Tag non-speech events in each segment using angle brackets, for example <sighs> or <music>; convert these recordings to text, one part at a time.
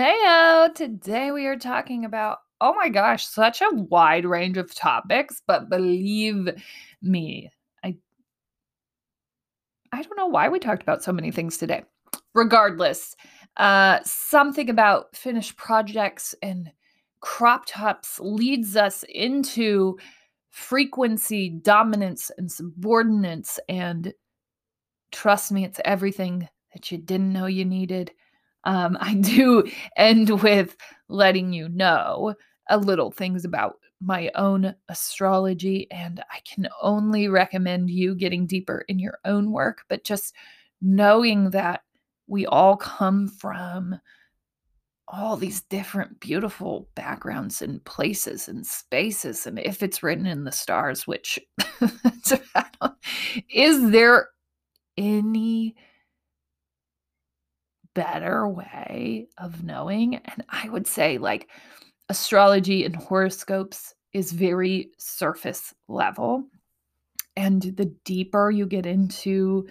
Heyo! Today we are talking about, oh my gosh, such a wide range of topics, but believe me, I I don't know why we talked about so many things today. Regardless, uh something about finished projects and crop tops leads us into frequency, dominance, and subordinance. And trust me, it's everything that you didn't know you needed. Um, I do end with letting you know a little things about my own astrology, and I can only recommend you getting deeper in your own work, but just knowing that we all come from all these different beautiful backgrounds and places and spaces and if it's written in the stars which <laughs> is there any better way of knowing and i would say like astrology and horoscopes is very surface level and the deeper you get into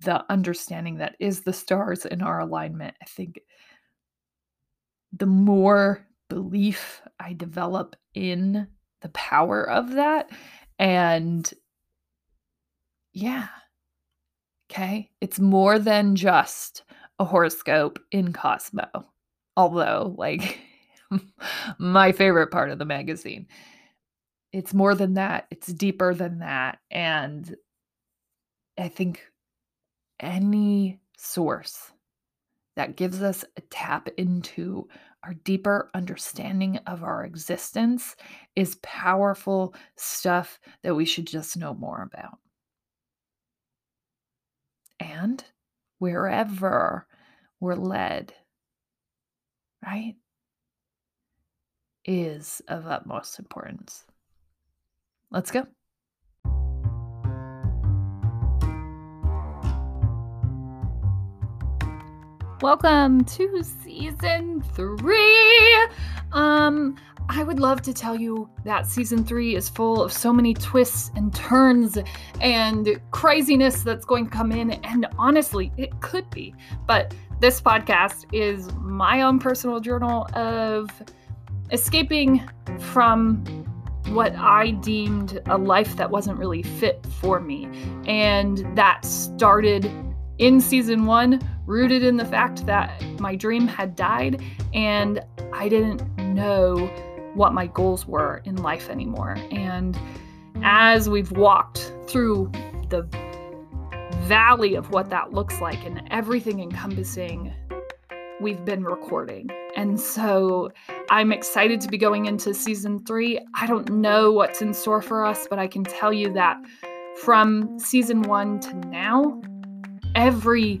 the understanding that is the stars in our alignment i think the more belief I develop in the power of that. And yeah, okay, it's more than just a horoscope in Cosmo. Although, like, <laughs> my favorite part of the magazine. It's more than that, it's deeper than that. And I think any source that gives us a tap into our deeper understanding of our existence is powerful stuff that we should just know more about. And wherever we're led, right, is of utmost importance. Let's go. Welcome to season three. Um, I would love to tell you that season three is full of so many twists and turns and craziness that's going to come in. And honestly, it could be. But this podcast is my own personal journal of escaping from what I deemed a life that wasn't really fit for me. And that started in season one, rooted in the fact that my dream had died and I didn't know what my goals were in life anymore. And as we've walked through the valley of what that looks like and everything encompassing, we've been recording. And so I'm excited to be going into season three. I don't know what's in store for us, but I can tell you that from season one to now, every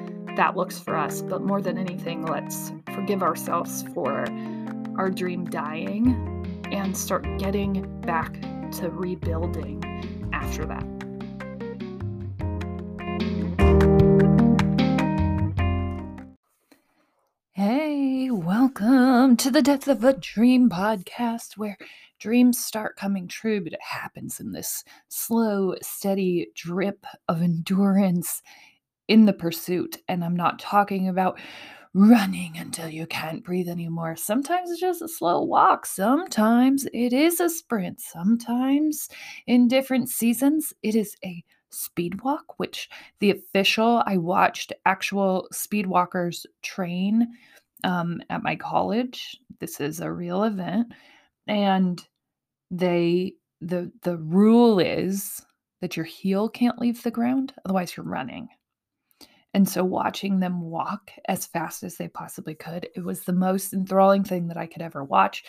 that looks for us. But more than anything, let's forgive ourselves for our dream dying and start getting back to rebuilding after that. Hey, welcome to the Death of a Dream podcast where dreams start coming true, but it happens in this slow, steady drip of endurance in the pursuit. And I'm not talking about running until you can't breathe anymore. Sometimes it's just a slow walk. Sometimes it is a sprint. Sometimes in different seasons, it is a speed walk, which the official, I watched actual speed walkers train um, at my college. This is a real event. And they the the rule is that your heel can't leave the ground, otherwise you're running. And so watching them walk as fast as they possibly could, it was the most enthralling thing that I could ever watch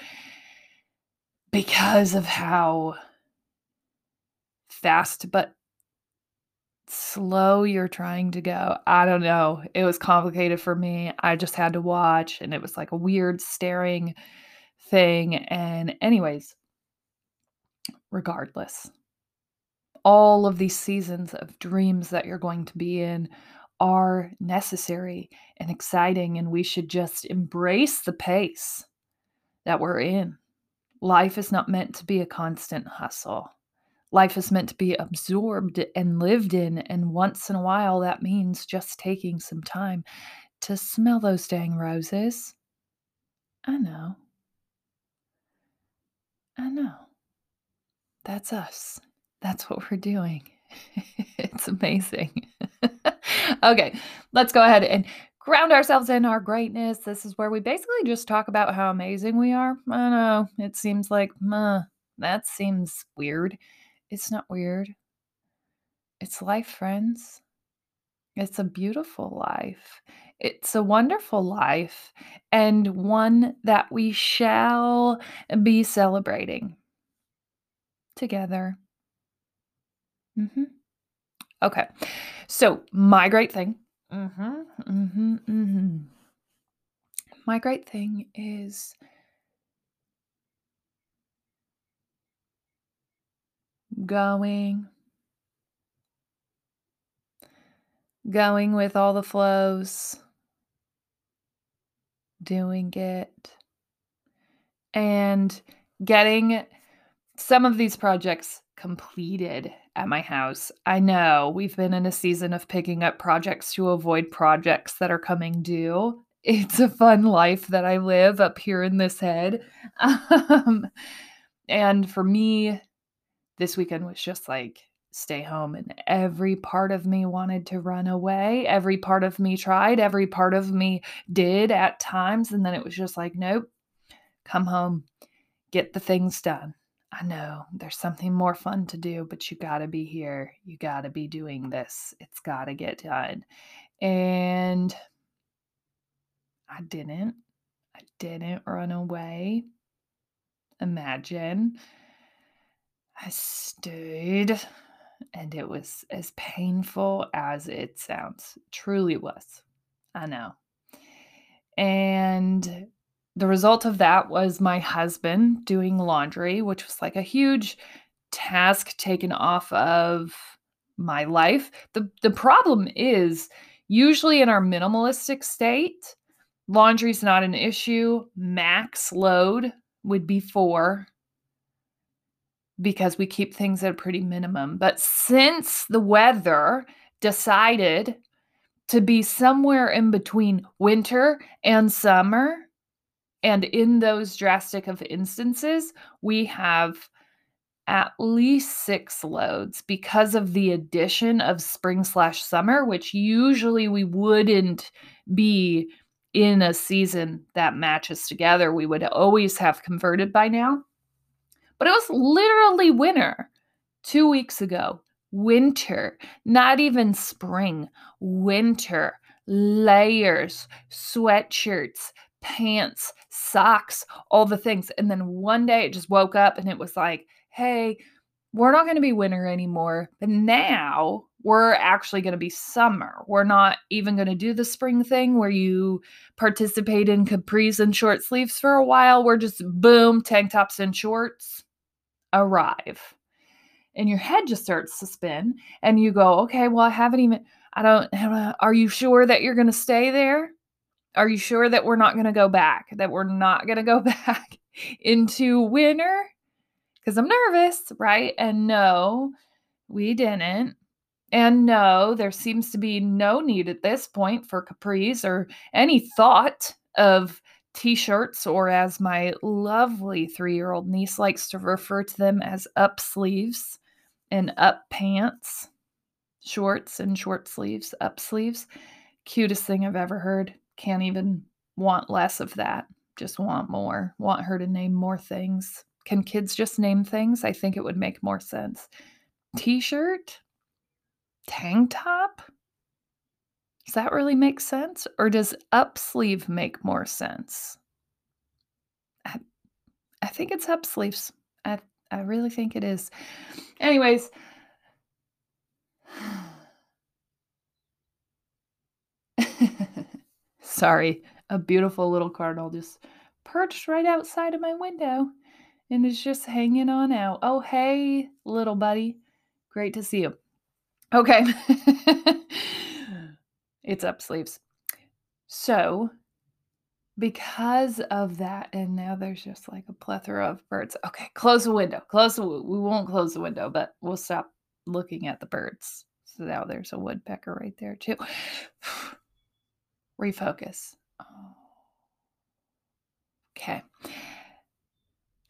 because of how fast but slow you're trying to go. I don't know. It was complicated for me. I just had to watch and it was like a weird staring thing. And, anyways, regardless, all of these seasons of dreams that you're going to be in are necessary and exciting, and we should just embrace the pace that we're in. Life is not meant to be a constant hustle. Life is meant to be absorbed and lived in, and once in a while, that means just taking some time to smell those dang roses. I know. I know. That's us. That's what we're doing. <laughs> it's amazing. <laughs> okay, let's go ahead and ground ourselves in our greatness. This is where we basically just talk about how amazing we are. I know it seems like, that seems weird. It's not weird. It's life, friends. It's a beautiful life. It's a wonderful life and one that we shall be celebrating together. Mm-hmm. Okay. So, my great thing. Mm-hmm, mm-hmm, mm-hmm. My great thing is going, going with all the flows, doing it, and getting some of these projects completed at my house. I know we've been in a season of picking up projects to avoid projects that are coming due. <laughs> It's a fun life that I live up here in this head. <laughs> Um, and for me, this weekend was just like stay home and every part of me wanted to run away every part of me tried every part of me did at times and then it was just like nope come home get the things done I know there's something more fun to do, but you got to be here. You got to be doing this. It's got to get done. And I didn't. I didn't run away. Imagine. I stood and it was as painful as it sounds. Truly was. I know. And the result of that was my husband doing laundry, which was like a huge task taken off of my life. The the problem is usually in our minimalistic state, laundry's not an issue. Max load would be 4 because we keep things at a pretty minimum. But since the weather decided to be somewhere in between winter and summer, and in those drastic of instances, we have at least six loads because of the addition of spring slash summer, which usually we wouldn't be in a season that matches together. We would always have converted by now. But it was literally winter two weeks ago. Winter, not even spring, winter, layers, sweatshirts, pants, socks, all the things. And then one day it just woke up and it was like, hey, we're not going to be winter anymore. But now we're actually going to be summer. We're not even going to do the spring thing where you participate in capris and short sleeves for a while. We're just boom, tank tops and shorts arrive. And your head just starts to spin. And you go, okay, well, I haven't even, I don't, are you sure that you're going to stay there? Are you sure that we're not going to go back? That we're not going to go <laughs> back into winter? Because I'm nervous, right? And no, we didn't. And no, there seems to be no need at this point for capris or any thought of t shirts, or as my lovely three year old niece likes to refer to them as up sleeves and up pants, shorts and short sleeves, up sleeves. Cutest thing I've ever heard can't even want less of that. Just want more. Want her to name more things. Can kids just name things? I think it would make more sense. T shirt? Tank top? Does that really make sense? Or does up sleeve make more sense? I, I think it's up sleeves. I, I really think it is. Anyways, <sighs> sorry, a beautiful little cardinal just perched right outside of my window and is just hanging on out. Oh, hey, little buddy. Great to see you. Okay. <laughs> it's up sleeves. So, because of that, and now there's just like a plethora of birds. Okay, close the window. Close the we won't close the window, but we'll stop looking at the birds. So now there's a woodpecker right there too. <sighs> Refocus. Oh. Okay.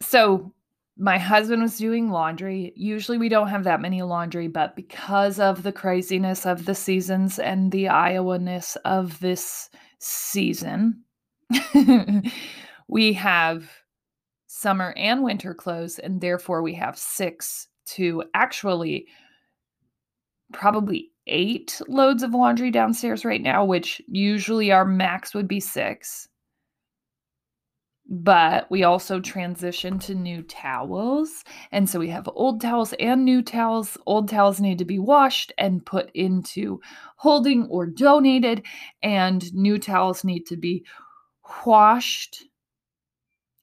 So my husband was doing laundry. Usually we don't have that many laundry, but because of the craziness of the seasons and the Iowa-ness of this season, <laughs> we have summer and winter clothes, and therefore we have six to actually probably eight loads of laundry downstairs right now, which usually our max would be six but we also transition to new towels. And so we have old towels and new towels. Old towels need to be washed and put into holding or donated, and new towels need to be washed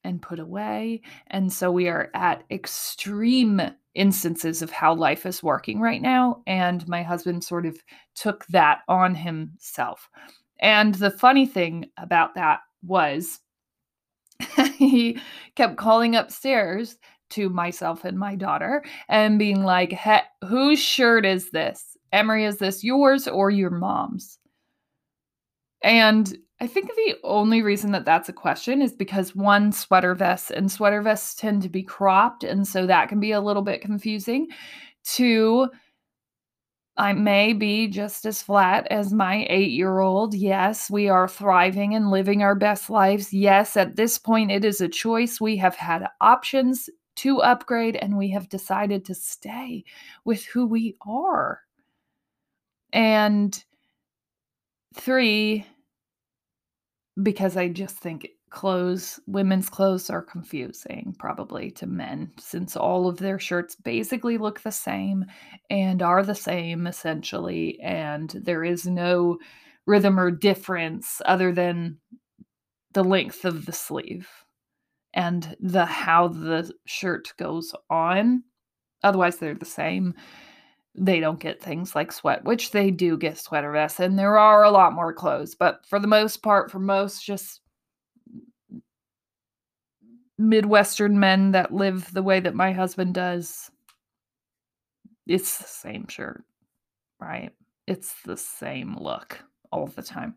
and put away. And so we are at extreme instances of how life is working right now. And my husband sort of took that on himself. And the funny thing about that was, <laughs> he kept calling upstairs to myself and my daughter and being like, hey, whose shirt is this? Emery, is this yours or your mom's? And I think the only reason that that's a question is because one, sweater vests and sweater vests tend to be cropped. And so that can be a little bit confusing. Two, I may be just as flat as my eight year old. Yes, we are thriving and living our best lives. Yes, at this point, it is a choice. We have had options to upgrade and we have decided to stay with who we are. And three, because I just think clothes, women's clothes are confusing probably to men since all of their shirts basically look the same and are the same essentially. And there is no rhythm or difference other than the length of the sleeve and the how the shirt goes on. Otherwise, they're the same. They don't get things like sweat, which they do get sweater vests, and there are a lot more clothes. But for the most part, for most just Midwestern men that live the way that my husband does, it's the same shirt, right? It's the same look all the time.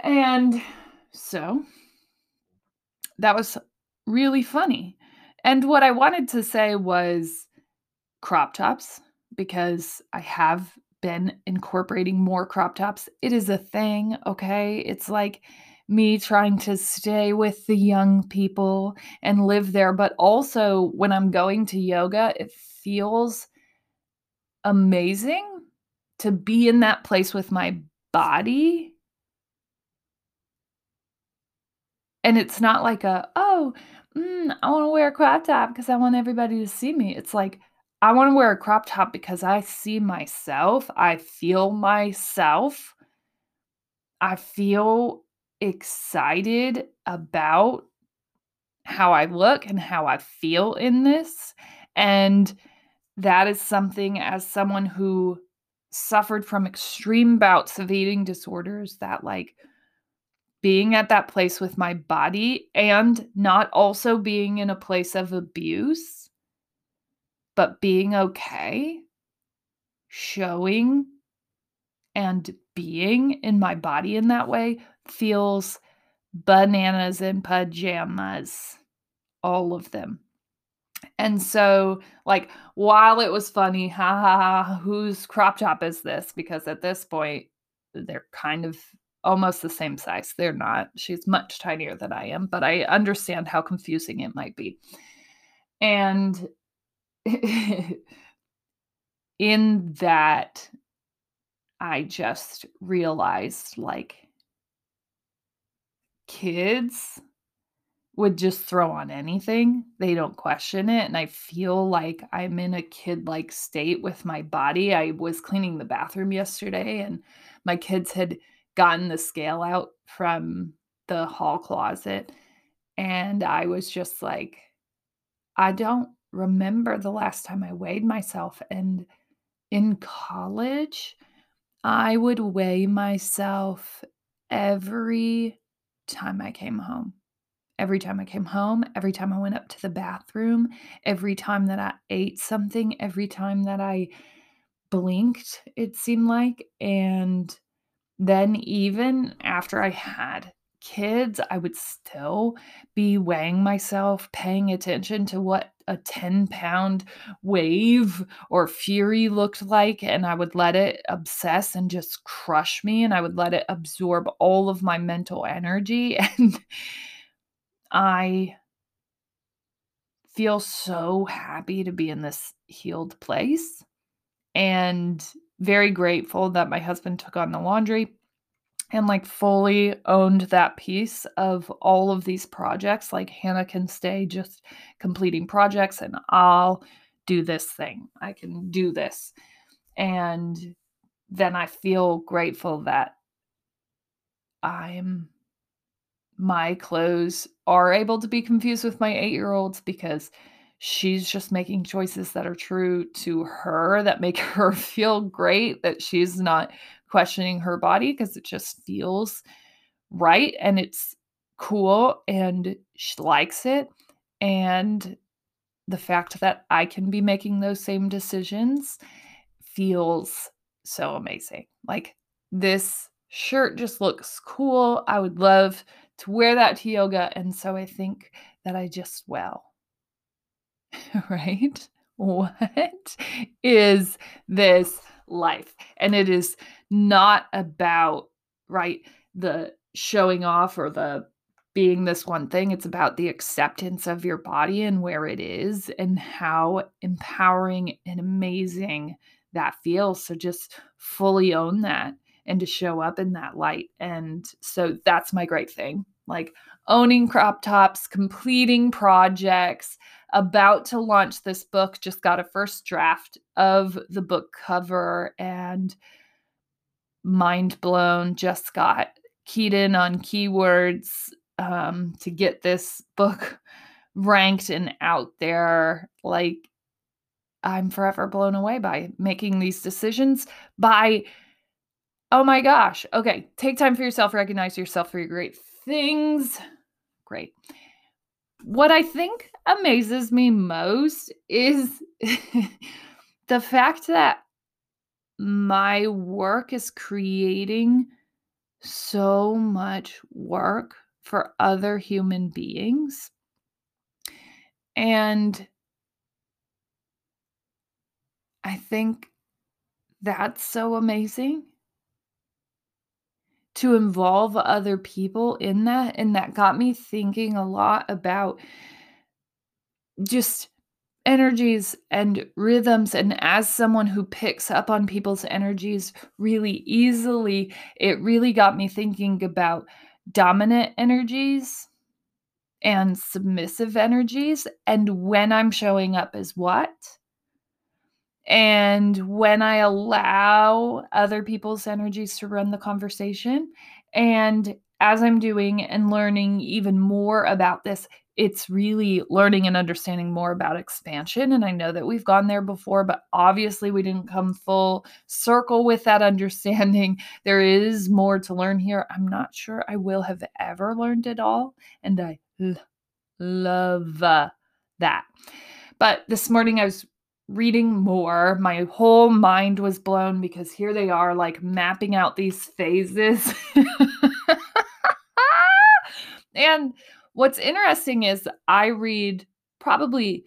And so that was really funny. And what I wanted to say was crop tops because I have been incorporating more crop tops. It is a thing, okay? It's like me trying to stay with the young people and live there. But also, when I'm going to yoga, it feels amazing to be in that place with my body. And it's not like a, oh, mm, I want to wear a crop top because I want everybody to see me. It's like, I want to wear a crop top because I see myself. I feel myself. I feel excited about how I look and how I feel in this. And that is something, as someone who suffered from extreme bouts of eating disorders, that like being at that place with my body and not also being in a place of abuse, but being okay, showing and being in my body in that way feels bananas in pajamas. All of them. And so, like, while it was funny, ha ha ha, whose crop top is this? Because at this point, they're kind of almost the same size. They're not. She's much tinier than I am, but I understand how confusing it might be. And <laughs> in that, I just realized like kids would just throw on anything. They don't question it. And I feel like I'm in a kid like state with my body. I was cleaning the bathroom yesterday and my kids had gotten the scale out from the hall closet. And I was just like, I don't remember the last time I weighed myself. And in college, I would weigh myself every time I came home every time I came home, every time I went up to the bathroom, every time that I ate something, every time that I blinked, it seemed like. And then, even after I had kids, I would still be weighing myself, paying attention to what a 10 pound wave or fury looked like. And I would let it obsess and just crush me. And I would let it absorb all of my mental energy. <laughs> And I feel so happy to be in this healed place and very grateful that my husband took on the laundry and like fully owned that piece of all of these projects. Like Hannah can stay just completing projects and I'll do this thing. I can do this. And then I feel grateful that I'm my clothes are able to be confused with my eight year olds because she's just making choices that are true to her that make <laughs> her feel great, that she's not questioning her body because it just feels right and it's cool and she likes it. And the fact that I can be making those same decisions feels so amazing. Like this shirt just looks cool. I would love to wear that to yoga. And so I think that I just, well, <laughs> right? What is this life? And it is not about, right, the showing off or the being this one thing. It's about the acceptance of your body and where it is and how empowering and amazing that feels. So just fully own that and to show up in that light. And so that's my great thing like owning crop tops, completing projects, about to launch this book, just got a first draft of the book cover and mind blown, just got keyed in on keywords um, to get this book ranked and out there. Like, I'm forever blown away by making these decisions, by Oh my gosh. Okay. Take time for yourself, recognize yourself for your great things. Great. What I think amazes me most is <laughs> the fact that my work is creating so much work for other human beings. And I think that's so amazing to involve other people in that. And that got me thinking a lot about just energies and rhythms. And as someone who picks up on people's energies really easily, it really got me thinking about dominant energies and submissive energies and when I'm showing up as what and when I allow other people's energies to run the conversation, and as I'm doing and learning even more about this, it's really learning and understanding more about expansion. And I know that we've gone there before, but obviously we didn't come full circle with that <laughs> understanding. There is more to learn here. I'm not sure I will have ever learned it all. And I l- love that. But this morning I was reading more, my whole mind was blown because here they are, like mapping out these phases. <laughs> and what's interesting is I read probably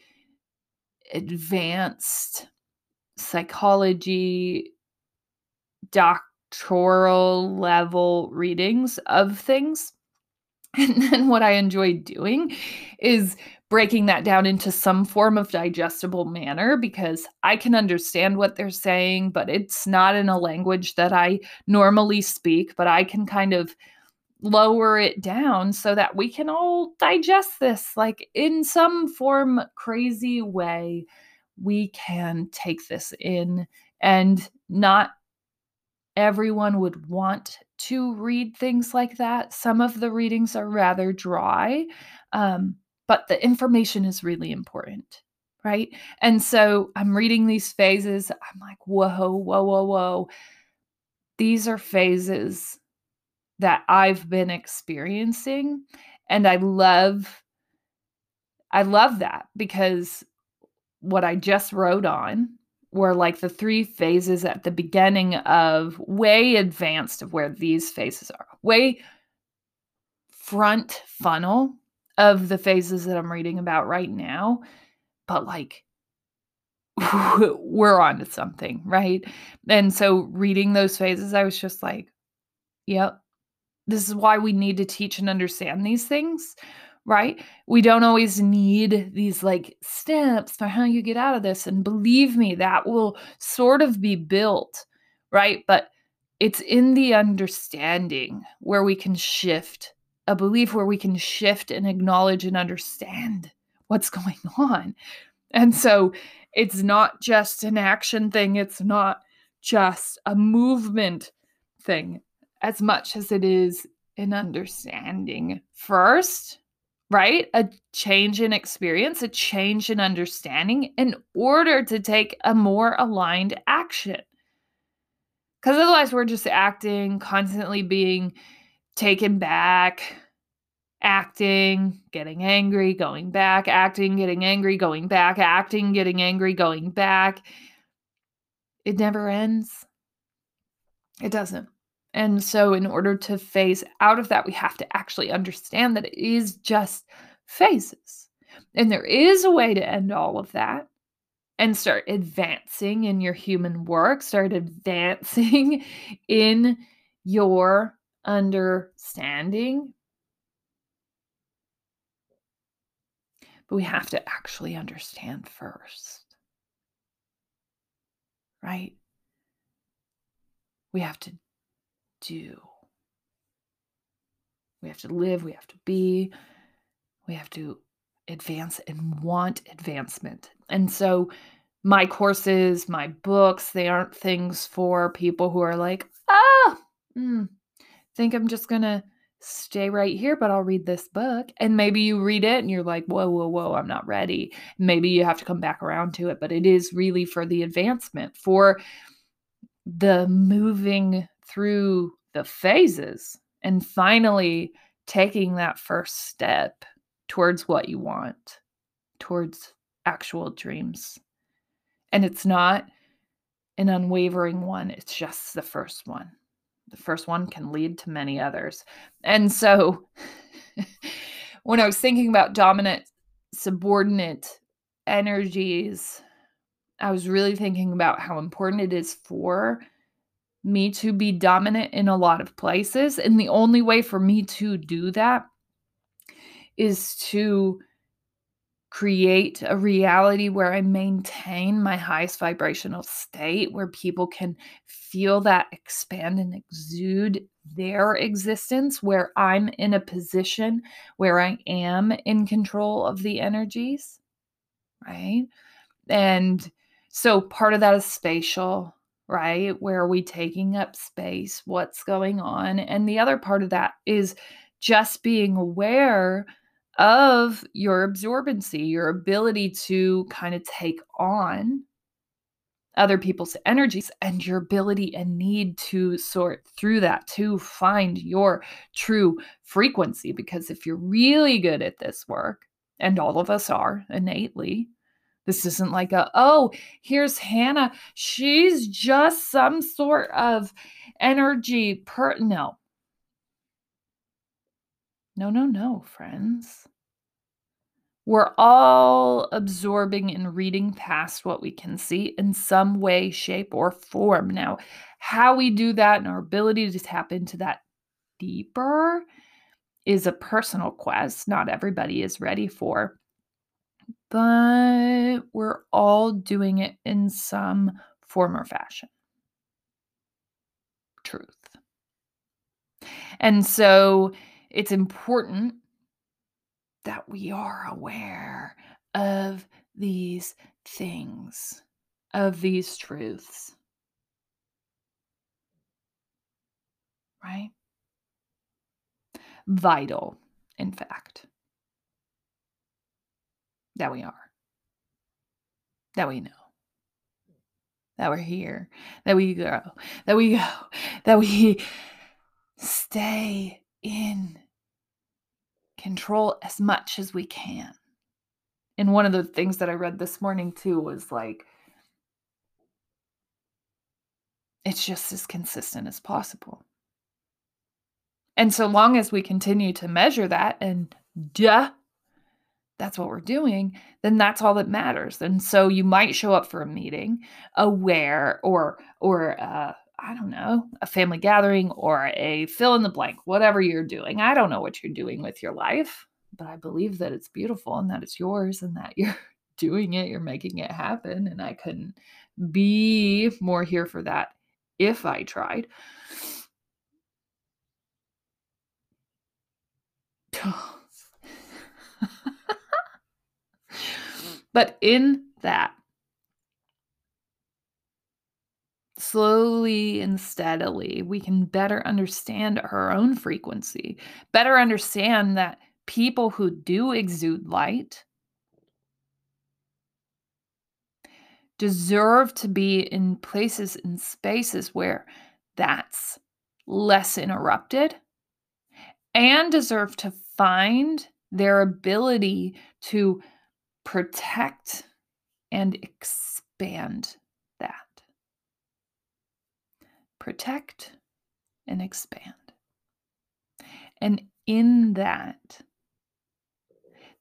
advanced psychology, doctoral level readings of things. <laughs> And then what I enjoy doing is breaking that down into some form of digestible manner because I can understand what they're saying, but it's not in a language that I normally speak, but I can kind of lower it down so that we can all digest this. Like in some form crazy way we can take this in and not everyone would want to read things like that. Some of the readings are rather dry um, but the information is really important right and so i'm reading these phases i'm like whoa whoa whoa whoa these are phases that I've been experiencing and I love I love that because what I just wrote on were like the three phases at the beginning of way advanced of where these phases are. Way front funnel of the phases that I'm reading about right now, but like <laughs> we're on to something, right? And so reading those phases, I was just like, yep, this is why we need to teach and understand these things, right? We don't always need these like steps for how you get out of this. And believe me, that will sort of be built, right? But it's in the understanding where we can shift a belief, where we can shift and acknowledge and understand what's going <laughs> on. And so it's not just an action thing, it's not just a movement thing as much as it is an understanding first, right? A change in experience, a change in understanding in order to take a more aligned action. Because otherwise, we're just acting, constantly being taken back, acting, getting angry, going back, acting, getting angry, going back, acting, getting angry, going back. It never ends. It doesn't. And so, in order to phase out of that, we have to actually understand that it is just phases. And there is a way to end all of that and start advancing in your human work, start advancing <laughs> in your understanding. But we have to actually understand first, right? We have to do. We have to live, we have to be, we have to advance and want advancement. And so, my courses, my books, they aren't things for people who are like, ah, mm, think I'm just going to stay right here, but I'll read this book. And maybe you read it and you're like, whoa, whoa, whoa, I'm not ready. Maybe you have to come back around to it, but it is really for the advancement, for the moving through the phases and finally taking that first step towards what you want, towards actual dreams. And it's not an unwavering one, it's just the first one. The first one can lead to many others. And so <laughs> when I was thinking about dominant, subordinate energies, I was really thinking about how important it is for me to be dominant in a lot of places. And the only way for me to do that is to create a reality where I maintain my highest vibrational state, where people can feel that expand and exude their existence, where I'm in a position where I am in control of the energies, right? And so part of that is spatial right? Where are we taking up space? What's going on? And the other part of that is just being aware of your absorbency, your ability to kind of take on other people's energies and your ability and need to sort through that to find your true frequency. Because if you're really good at this work, and all of us are innately, this isn't like a, oh, here's Hannah. She's just some sort of energy per. No. No, no, no, friends. We're all absorbing and reading past what we can see in some way, shape, or form. Now, How we do that and our ability to tap into that deeper is a personal quest, not everybody is ready for. But we're all doing it in some form or fashion. Truth. And so it's important that we are aware of these things, of these truths. Right? Vital, in fact, that we are, that we know, that we're here, that we go, that we go, that we stay in control as much as we can. And one of the things that I read this morning too was like, it's just as consistent as possible. And so long as we continue to measure that and duh, that's what we're doing, then that's all that matters. And so you might show up for a meeting aware or or uh I don't know, a family gathering or a fill in the blank, whatever you're doing. I don't know what you're doing with your life, but I believe that it's beautiful and that it's yours and that <laughs> you're doing it, you're making it happen. And I couldn't be more here for that if I tried. <sighs> but in that, slowly and steadily, we can better understand our own frequency, better understand that people who do exude light deserve to be in places and spaces where that's less interrupted and deserve to find their ability to protect and expand protect, and expand. And in that,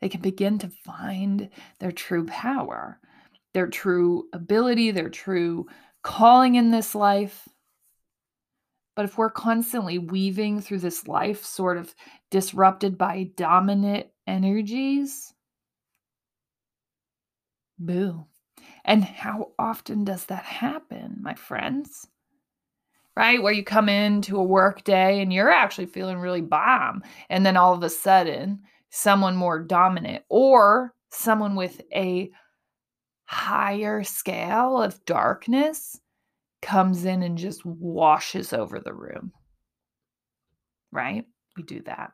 they can begin to find their true power, their true ability, their true calling in this life. But if we're constantly weaving through this life, sort of disrupted by dominant energies, boo. And how often does that happen, my friends? Right? Where you come into a work day and you're actually feeling really bomb. And then all of a sudden, someone more dominant or someone with a higher scale of darkness comes in and just washes over the room. Right? We do that.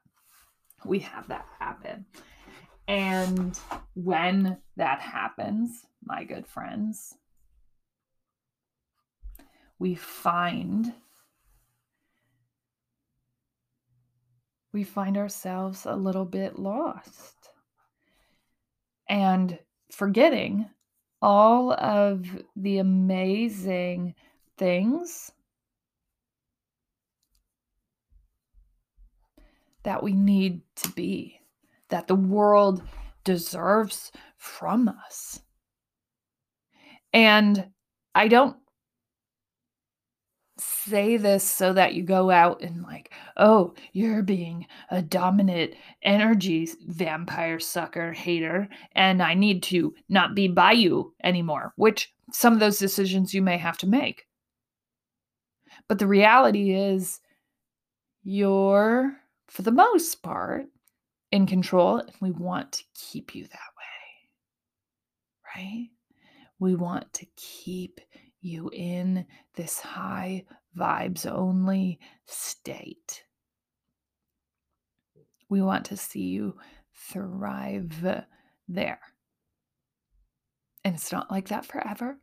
We have that happen. And when that happens, my good friends, we find we find ourselves a little bit lost and forgetting all of the amazing things that we need to be, that the world deserves from us. And I don't say this so that you go out and like, oh, you're being a dominant energy vampire sucker hater, and I need to not be by you anymore, which some of those decisions you may have to make. But the reality is, you're, for the most part, in control, and we want to keep you that way. Right? We want to keep you in this high vibes only state. We want to see you thrive there. And it's not like that forever.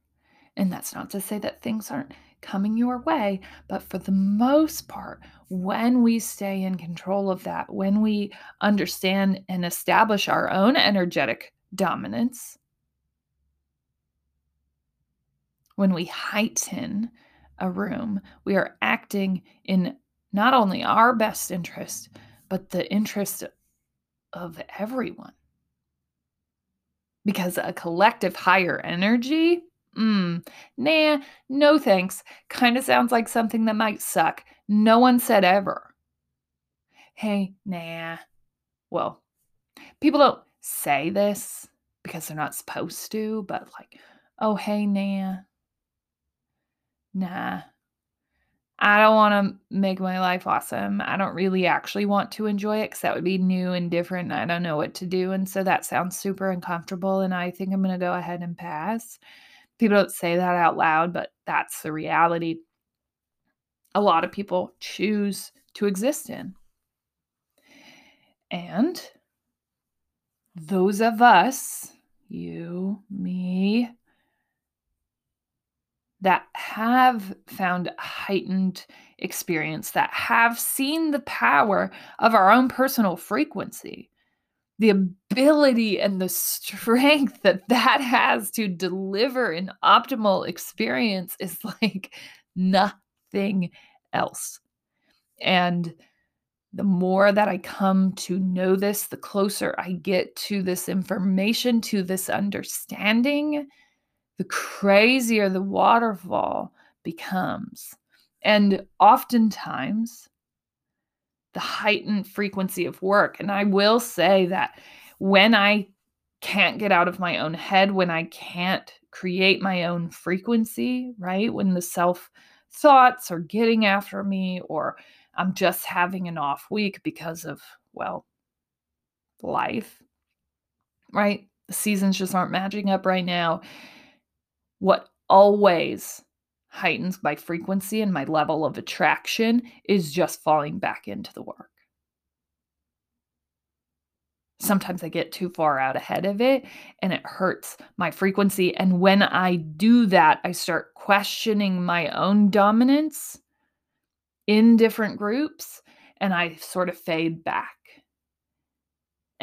And that's not to say that things aren't coming your way, but for the most part, when we stay in control of that, when we understand and establish our own energetic dominance, when we heighten a room, we are acting in not only our best interest, but the interest of everyone. Because a collective higher energy Mm, nah, no thanks. Kind of sounds like something that might suck. No one said ever. Hey, nah. Well, people don't say this because they're not supposed to, but like, oh, hey, nah. Nah. I don't want to make my life awesome. I don't really actually want to enjoy it because that would be new and different. And I don't know what to do. And so that sounds super uncomfortable. And I think I'm going to go ahead and pass. People don't say that out loud, but that's the reality a lot of people choose to exist in. And those of us, you, me, that have found heightened experience, that have seen the power of our own personal frequency, the ability and the strength that that has to deliver an optimal experience is <laughs> like nothing else. And the more that I come to know this, the closer I get to this information, to this understanding, the crazier the waterfall becomes. And oftentimes, the heightened frequency of work. And I will say that when I can't get out of my own head, when I can't create my own frequency, right? When the self thoughts are getting after me, or I'm just having an off week because of, well, life, right? The seasons just aren't matching up right now. What always heightens my frequency and my level of attraction is just falling back into the work. Sometimes I get too far out ahead of it and it hurts my frequency. And when I do that, I start questioning my own dominance in different groups and I sort of fade back.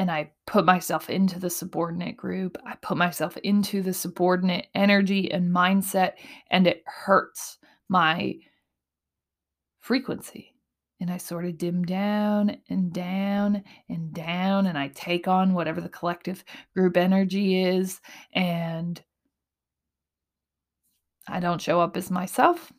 And I put myself into the subordinate group. I put myself into the subordinate energy and mindset, and it hurts my frequency. And I sort of dim down and down and down, and I take on whatever the collective group energy is. And I don't show up as myself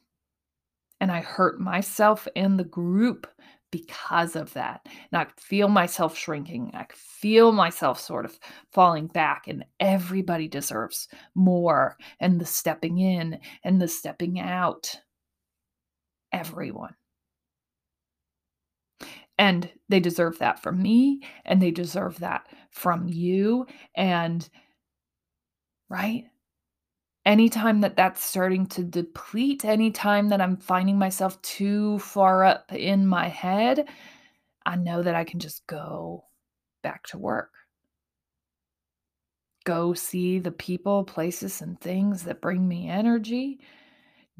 and I hurt myself and the group because of that. And I feel myself shrinking. I feel myself sort of falling back, and everybody deserves more. And the stepping in and the stepping out. Everyone. And they deserve that from me, and they deserve that from you. And, right? Anytime that that's starting to deplete, anytime that I'm finding myself too far up in my head, I know that I can just go back to work. Go see the people, places, and things that bring me energy.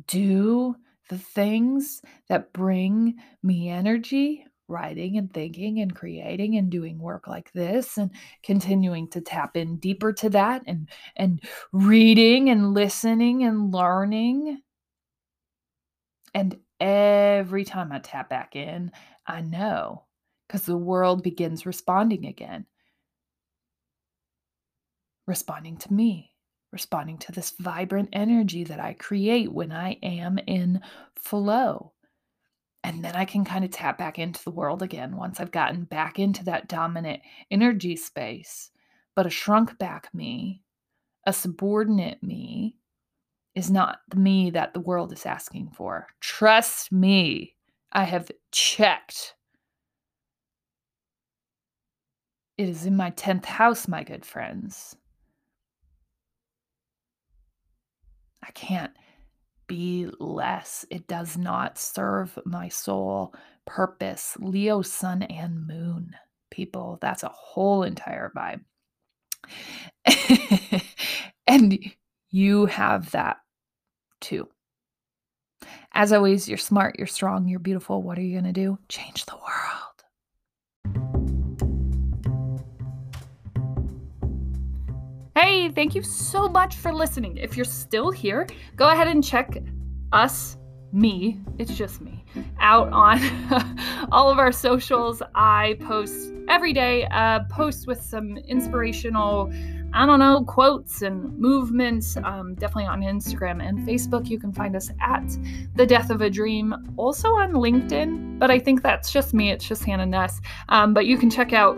Do the things that bring me energy writing and thinking and creating and doing work like this and continuing to tap in deeper to that and and reading and listening and learning. And every time i tap back in i know because the world begins responding again. Responding to me responding to this vibrant energy that i create when i am in flow and then I can kind of tap back into the world again once I've gotten back into that dominant energy space. But a shrunk back me, a subordinate me, is not the me that the world is asking for. Trust me, I have checked. It is in my 10th house, my good friends. I can't be less. It does not serve my soul purpose. Leo, sun, and moon, people. That's a whole entire vibe. <laughs> and you have that too. As always, you're smart, you're strong, you're beautiful. What are you going to do? Change the world. Hey, thank you so much for listening. If you're still here, go ahead and check us, me, it's just me, out on <laughs> all of our socials. I post every day, uh, post with some inspirational I don't know, quotes and movements, um, definitely on Instagram and Facebook. You can find us at The Death of a Dream, also on LinkedIn, but I think that's just me. It's just Hannah Ness. Um, but you can check out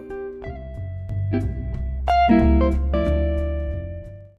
thank you